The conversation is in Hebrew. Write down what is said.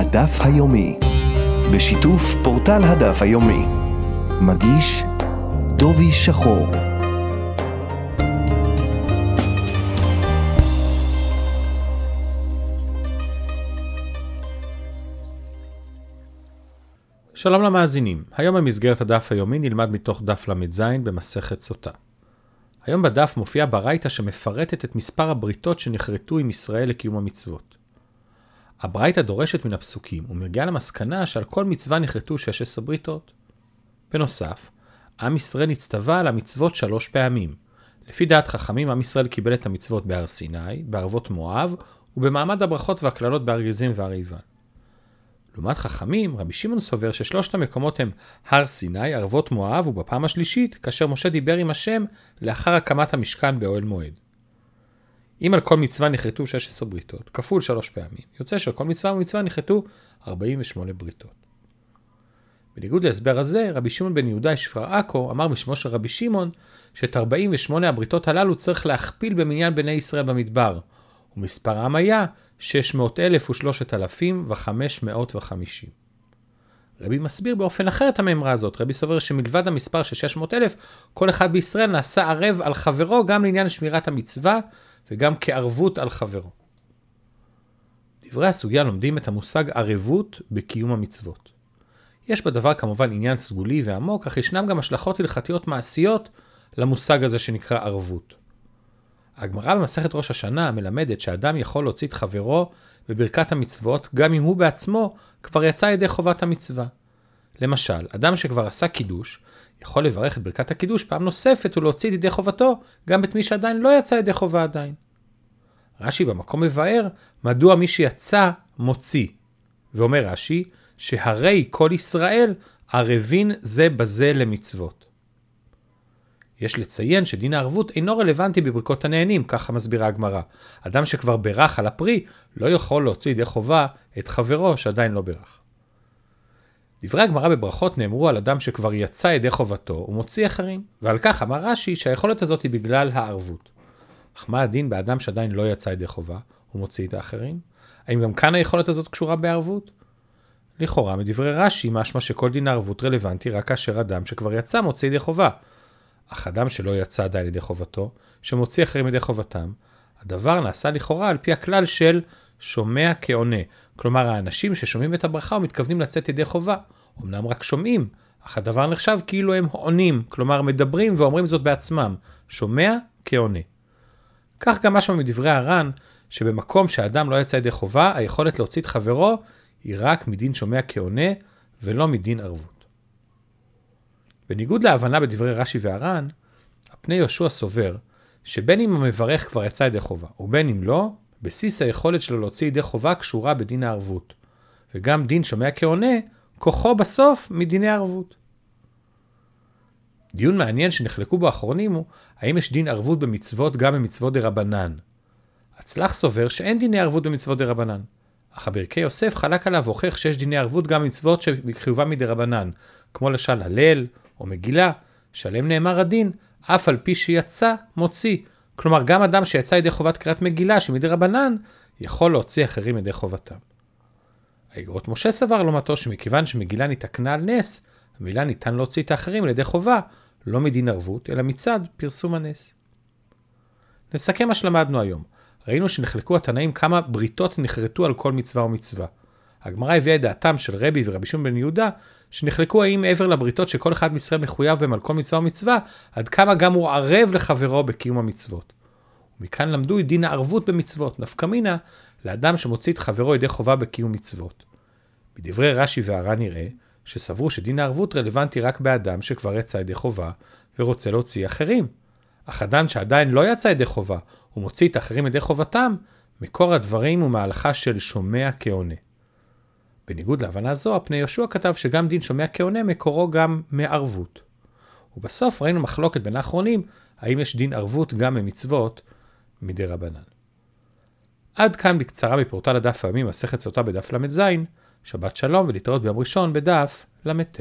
הדף היומי, בשיתוף פורטל הדף היומי. מגיש דובי שחור. שלום למאזינים, היום במסגרת הדף היומי נלמד מתוך דף ל"ז במסכת סוטה. היום בדף מופיעה ברייתא שמפרטת את מספר הבריתות שנכרתו עם ישראל לקיום המצוות. הברייתא דורשת מן הפסוקים ומגיעה למסקנה שעל כל מצווה נכרתו 16 בריתות. בנוסף, עם ישראל נצטווה על המצוות שלוש פעמים. לפי דעת חכמים, עם ישראל קיבל את המצוות בהר סיני, בערבות מואב, ובמעמד הברכות והקללות בהר גזים והר עיבל. לעומת חכמים, רבי שמעון סובר ששלושת המקומות הם הר סיני, ערבות מואב, ובפעם השלישית, כאשר משה דיבר עם השם לאחר הקמת המשכן באוהל מועד. אם על כל מצווה נכרתו 16 בריתות, כפול שלוש פעמים, יוצא שעל כל מצווה ומצווה נכרתו 48 בריתות. בניגוד להסבר הזה, רבי שמעון בן יהודה שפר עכו אמר בשמו של רבי שמעון שאת 48 הבריתות הללו צריך להכפיל במניין בני ישראל במדבר, ומספרם היה 600,000 ו-3,550. רבי מסביר באופן אחר את המימרה הזאת. רבי סובר שמלבד המספר של 600,000, כל אחד בישראל נעשה ערב על חברו גם לעניין שמירת המצווה וגם כערבות על חברו. דברי הסוגיה לומדים את המושג ערבות בקיום המצוות. יש בדבר כמובן עניין סגולי ועמוק, אך ישנם גם השלכות הלכתיות מעשיות למושג הזה שנקרא ערבות. הגמרא במסכת ראש השנה מלמדת שאדם יכול להוציא את חברו בברכת המצוות, גם אם הוא בעצמו כבר יצא ידי חובת המצווה. למשל, אדם שכבר עשה קידוש, יכול לברך את ברכת הקידוש פעם נוספת ולהוציא את ידי חובתו, גם את מי שעדיין לא יצא ידי חובה עדיין. רש"י במקום מבאר מדוע מי שיצא מוציא. ואומר רש"י, שהרי כל ישראל ערבין זה בזה למצוות. יש לציין שדין הערבות אינו רלוונטי בברכות הנהנים, ככה מסבירה הגמרא. אדם שכבר בירך על הפרי, לא יכול להוציא ידי חובה את חברו שעדיין לא בירך. דברי הגמרא בברכות נאמרו על אדם שכבר יצא ידי חובתו ומוציא אחרים, ועל כך אמר רש"י שהיכולת הזאת היא בגלל הערבות. אך מה הדין באדם שעדיין לא יצא ידי חובה ומוציא את האחרים? האם גם כאן היכולת הזאת קשורה בערבות? לכאורה מדברי רש"י משמע שכל דין הערבות רלוונטי רק כאשר אדם שכבר יצא מוציא ידי חובה. אך אדם שלא יצא עדיין ידי חובתו, שמוציא אחרים ידי חובתם, הדבר נעשה לכאורה על פי הכלל של שומע כעונה. כלומר, האנשים ששומעים את הברכה ומתכוונים לצאת ידי חובה. אמנם רק שומעים, אך הדבר נחשב כאילו הם עונים, כלומר מדברים ואומרים זאת בעצמם. שומע כעונה. כך גם משמע מדברי הר"ן, שבמקום שאדם לא יצא ידי חובה, היכולת להוציא את חברו היא רק מדין שומע כעונה, ולא מדין ערבות. בניגוד להבנה בדברי רש"י והר"ן, הפני יהושע סובר שבין אם המברך כבר יצא ידי חובה ובין אם לא, בסיס היכולת שלו להוציא ידי חובה קשורה בדין הערבות. וגם דין שומע כעונה, כוחו בסוף מדיני ערבות. דיון מעניין שנחלקו בו האחרונים הוא האם יש דין ערבות במצוות גם במצוות דה רבנן. הצלח סובר שאין דיני ערבות במצוות דה רבנן. אך הברכי יוסף חלק עליו והוכיח שיש דיני ערבות גם במצוות שבחיובם מדה רבנן, כמו למשל הלל או מגילה, שעליהם נאמר הדין, אף על פי שיצא, מוציא. כלומר, גם אדם שיצא ידי חובת קריאת מגילה שמדי רבנן, יכול להוציא אחרים ידי חובתם. האגרות משה סבר לעומתו שמכיוון שמגילה נתקנה על נס, המילה ניתן להוציא את האחרים על ידי חובה, לא מדין ערבות, אלא מצד פרסום הנס. נסכם מה שלמדנו היום. ראינו שנחלקו התנאים כמה בריתות נכרתו על כל מצווה ומצווה. הגמרא הביאה את דעתם של רבי ורבי שמעון בן יהודה, שנחלקו האם מעבר לבריתות שכל אחד מישראל מחויב בהם על כל מצווה ומצווה, עד כמה גם הוא ערב לחברו בקיום המצוות. ומכאן למדו את דין הערבות במצוות, נפקא מינה לאדם שמוציא את חברו ידי חובה בקיום מצוות. בדברי רש"י והר"ן נראה שסברו שדין הערבות רלוונטי רק באדם שכבר יצא ידי חובה ורוצה להוציא אחרים. אך אדם שעדיין לא יצא ידי חובה ומוציא את האחרים ידי חובתם, מקור הדברים הוא מהלכה של שומע כעונה. בניגוד להבנה זו, הפני יהושע כתב שגם דין שומע כעונה מקורו גם מערבות. ובסוף ראינו מחלוקת בין האחרונים, האם יש דין ערבות גם ממצוות מדי רבנן. עד כאן בקצרה מפורטל הדף היומי מסכת סוטה בדף ל"ז, שבת שלום ולהתראות ביום ראשון בדף ל"ט.